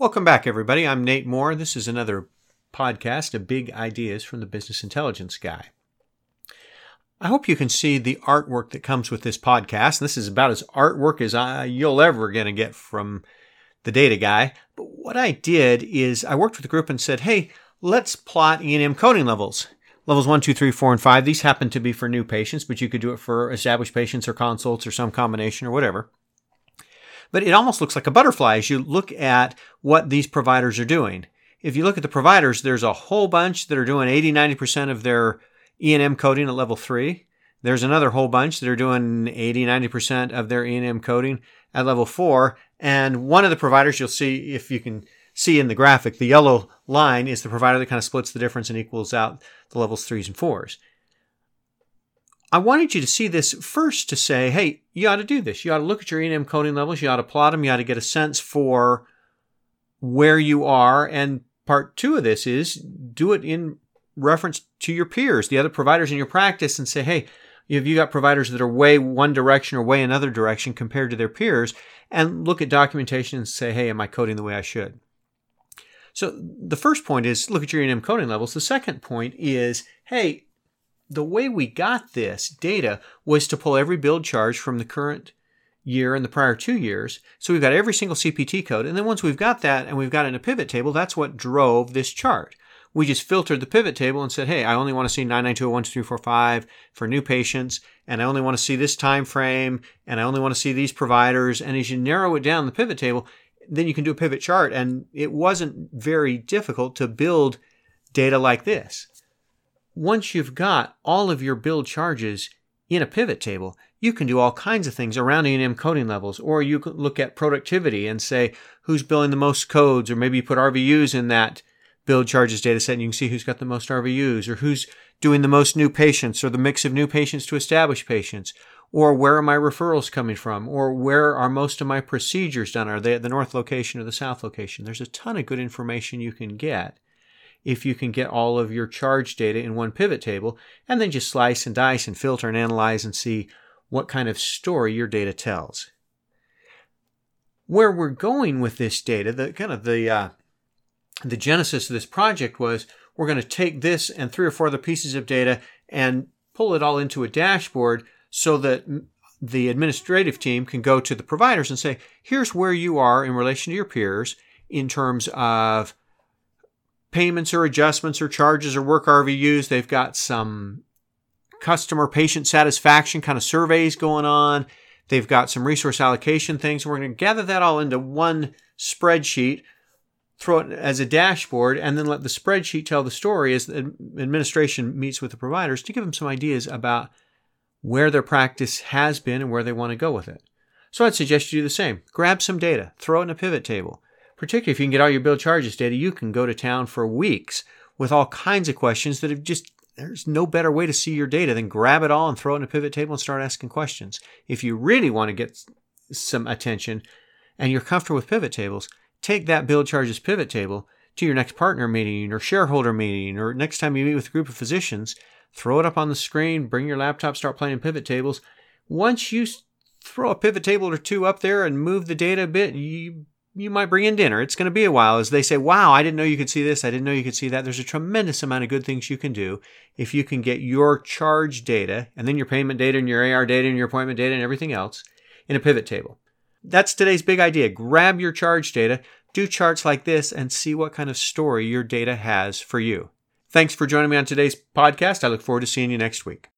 Welcome back, everybody. I'm Nate Moore. This is another podcast of big ideas from the business intelligence guy. I hope you can see the artwork that comes with this podcast. This is about as artwork as I, you'll ever going to get from the data guy. But what I did is I worked with a group and said, hey, let's plot E&M coding levels. Levels 1, 2, 3, 4, and 5. These happen to be for new patients, but you could do it for established patients or consults or some combination or whatever. But it almost looks like a butterfly as you look at what these providers are doing. If you look at the providers, there's a whole bunch that are doing 80, 90% of their E&M coding at level three. There's another whole bunch that are doing 80, 90% of their E&M coding at level four. And one of the providers you'll see, if you can see in the graphic, the yellow line is the provider that kind of splits the difference and equals out the levels threes and fours. I wanted you to see this first to say, hey, you ought to do this. You ought to look at your E&M coding levels. You ought to plot them. You ought to get a sense for where you are. And part two of this is do it in reference to your peers, the other providers in your practice, and say, hey, if you got providers that are way one direction or way another direction compared to their peers, and look at documentation and say, hey, am I coding the way I should? So the first point is look at your E&M coding levels. The second point is, hey, the way we got this data was to pull every billed charge from the current year and the prior two years. So we've got every single CPT code. And then once we've got that and we've got it in a pivot table, that's what drove this chart we just filtered the pivot table and said, hey, I only want to see 992012345 for new patients, and I only want to see this time frame, and I only want to see these providers. And as you narrow it down the pivot table, then you can do a pivot chart. And it wasn't very difficult to build data like this. Once you've got all of your billed charges in a pivot table, you can do all kinds of things around E&M coding levels, or you can look at productivity and say who's billing the most codes, or maybe you put RVUs in that billed charges data set and you can see who's got the most RVUs or who's doing the most new patients or the mix of new patients to established patients or where are my referrals coming from or where are most of my procedures done? Are they at the north location or the south location? There's a ton of good information you can get if you can get all of your charge data in one pivot table and then just slice and dice and filter and analyze and see what kind of story your data tells. Where we're going with this data the kind of the uh, the genesis of this project was we're going to take this and three or four other pieces of data and pull it all into a dashboard so that the administrative team can go to the providers and say, here's where you are in relation to your peers in terms of payments or adjustments or charges or work RVUs. They've got some customer patient satisfaction kind of surveys going on. They've got some resource allocation things. We're going to gather that all into one spreadsheet throw it as a dashboard, and then let the spreadsheet tell the story as the administration meets with the providers to give them some ideas about where their practice has been and where they want to go with it. So I'd suggest you do the same. Grab some data, throw it in a pivot table. Particularly if you can get all your bill charges data, you can go to town for weeks with all kinds of questions that have just there's no better way to see your data than grab it all and throw it in a pivot table and start asking questions. If you really want to get some attention and you're comfortable with pivot tables, take that bill charges pivot table to your next partner meeting or shareholder meeting or next time you meet with a group of physicians, throw it up on the screen, bring your laptop, start playing pivot tables. Once you throw a pivot table or two up there and move the data a bit, you you might bring in dinner. It's going to be a while as they say, "Wow, I didn't know you could see this. I didn't know you could see that." There's a tremendous amount of good things you can do if you can get your charge data and then your payment data and your AR data and your appointment data and everything else in a pivot table. That's today's big idea. Grab your charge data, do charts like this, and see what kind of story your data has for you. Thanks for joining me on today's podcast. I look forward to seeing you next week.